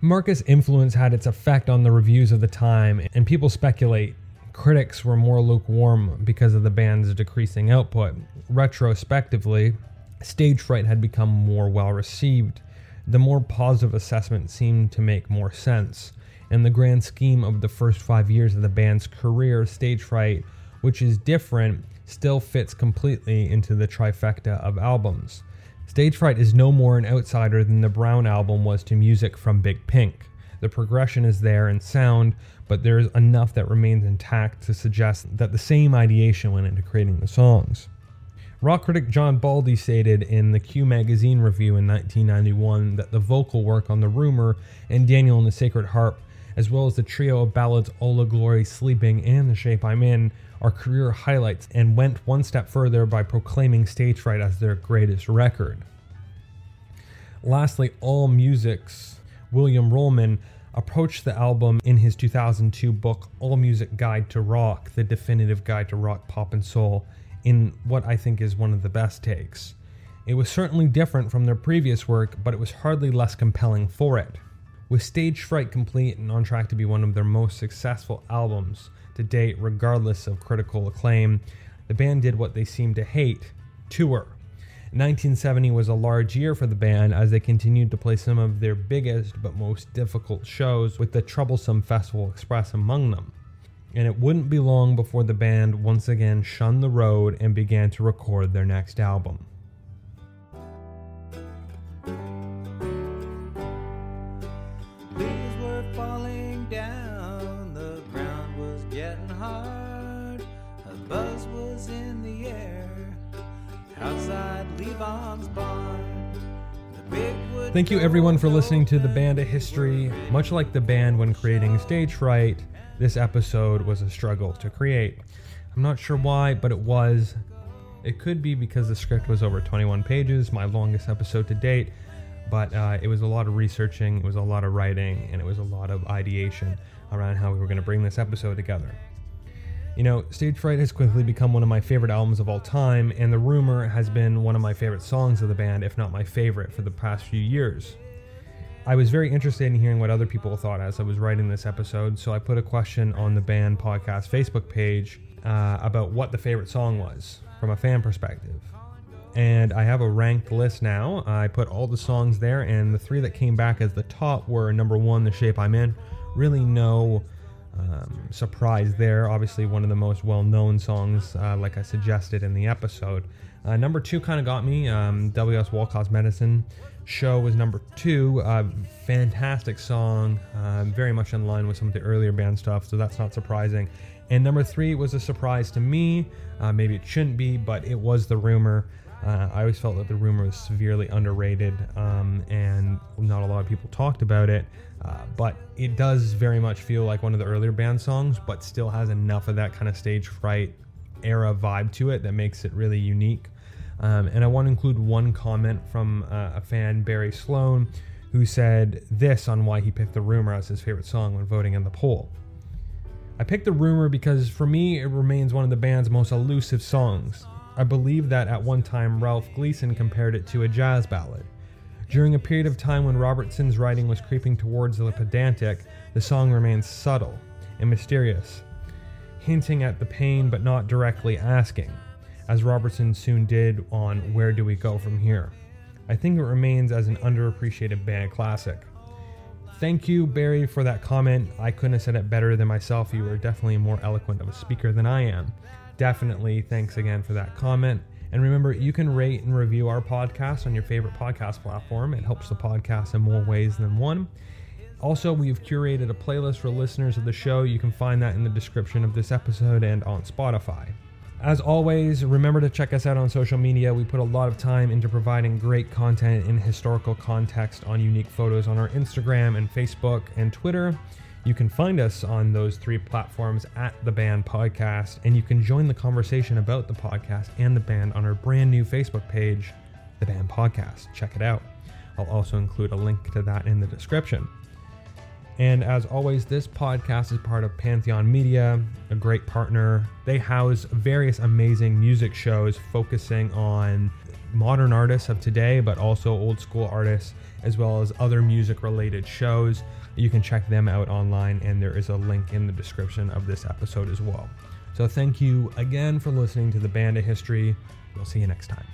Marcus' influence had its effect on the reviews of the time, and people speculate critics were more lukewarm because of the band's decreasing output. Retrospectively, Stage Fright had become more well received. The more positive assessment seemed to make more sense. In the grand scheme of the first five years of the band's career, Stage Fright, which is different, still fits completely into the trifecta of albums. Stage Fright is no more an outsider than the Brown album was to music from Big Pink. The progression is there in sound, but there's enough that remains intact to suggest that the same ideation went into creating the songs. Rock critic John Baldy stated in the Q magazine review in 1991 that the vocal work on The Rumor and Daniel and the Sacred Harp, as well as the trio of ballads All La Glory, Sleeping, and The Shape I'm In, are career highlights and went one step further by proclaiming Stage Fright as their greatest record. Lastly, All Music's William Ruhlmann approached the album in his 2002 book All Music Guide to Rock, the definitive guide to rock, pop, and soul, in what I think is one of the best takes. It was certainly different from their previous work, but it was hardly less compelling for it. With Stage Fright complete and on track to be one of their most successful albums to date, regardless of critical acclaim, the band did what they seemed to hate tour. 1970 was a large year for the band as they continued to play some of their biggest but most difficult shows, with the troublesome Festival Express among them. And it wouldn't be long before the band once again shunned the road and began to record their next album. Thank you everyone for listening to the band a history. Much like the band when creating Stage Fright, this episode was a struggle to create. I'm not sure why, but it was. It could be because the script was over 21 pages, my longest episode to date, but uh, it was a lot of researching, it was a lot of writing, and it was a lot of ideation around how we were going to bring this episode together. You know, Stage Fright has quickly become one of my favorite albums of all time, and The Rumor has been one of my favorite songs of the band, if not my favorite, for the past few years. I was very interested in hearing what other people thought as I was writing this episode, so I put a question on the band podcast Facebook page uh, about what the favorite song was from a fan perspective. And I have a ranked list now. I put all the songs there, and the three that came back as the top were number one, The Shape I'm In. Really, no um, surprise there. Obviously, one of the most well known songs, uh, like I suggested in the episode. Uh, number two kind of got me um, W.S. Walcott's Medicine. Show was number two. Uh, fantastic song, uh, very much in line with some of the earlier band stuff, so that's not surprising. And number three was a surprise to me. Uh, maybe it shouldn't be, but it was The Rumor. Uh, I always felt that The Rumor was severely underrated, um, and not a lot of people talked about it. Uh, but it does very much feel like one of the earlier band songs, but still has enough of that kind of stage fright era vibe to it that makes it really unique. Um, and I want to include one comment from uh, a fan, Barry Sloan, who said this on why he picked The Rumor as his favorite song when voting in the poll. I picked The Rumor because for me it remains one of the band's most elusive songs. I believe that at one time Ralph Gleason compared it to a jazz ballad. During a period of time when Robertson's writing was creeping towards the pedantic, the song remains subtle and mysterious, hinting at the pain but not directly asking, as Robertson soon did on Where Do We Go From Here. I think it remains as an underappreciated band classic. Thank you, Barry, for that comment. I couldn't have said it better than myself. You are definitely more eloquent of a speaker than I am. Definitely thanks again for that comment. And remember, you can rate and review our podcast on your favorite podcast platform. It helps the podcast in more ways than one. Also, we've curated a playlist for listeners of the show. You can find that in the description of this episode and on Spotify. As always, remember to check us out on social media. We put a lot of time into providing great content in historical context on unique photos on our Instagram and Facebook and Twitter. You can find us on those three platforms at the band podcast, and you can join the conversation about the podcast and the band on our brand new Facebook page, the band podcast. Check it out. I'll also include a link to that in the description. And as always, this podcast is part of Pantheon Media, a great partner. They house various amazing music shows focusing on modern artists of today, but also old school artists, as well as other music related shows. You can check them out online, and there is a link in the description of this episode as well. So, thank you again for listening to the Band: A History. We'll see you next time.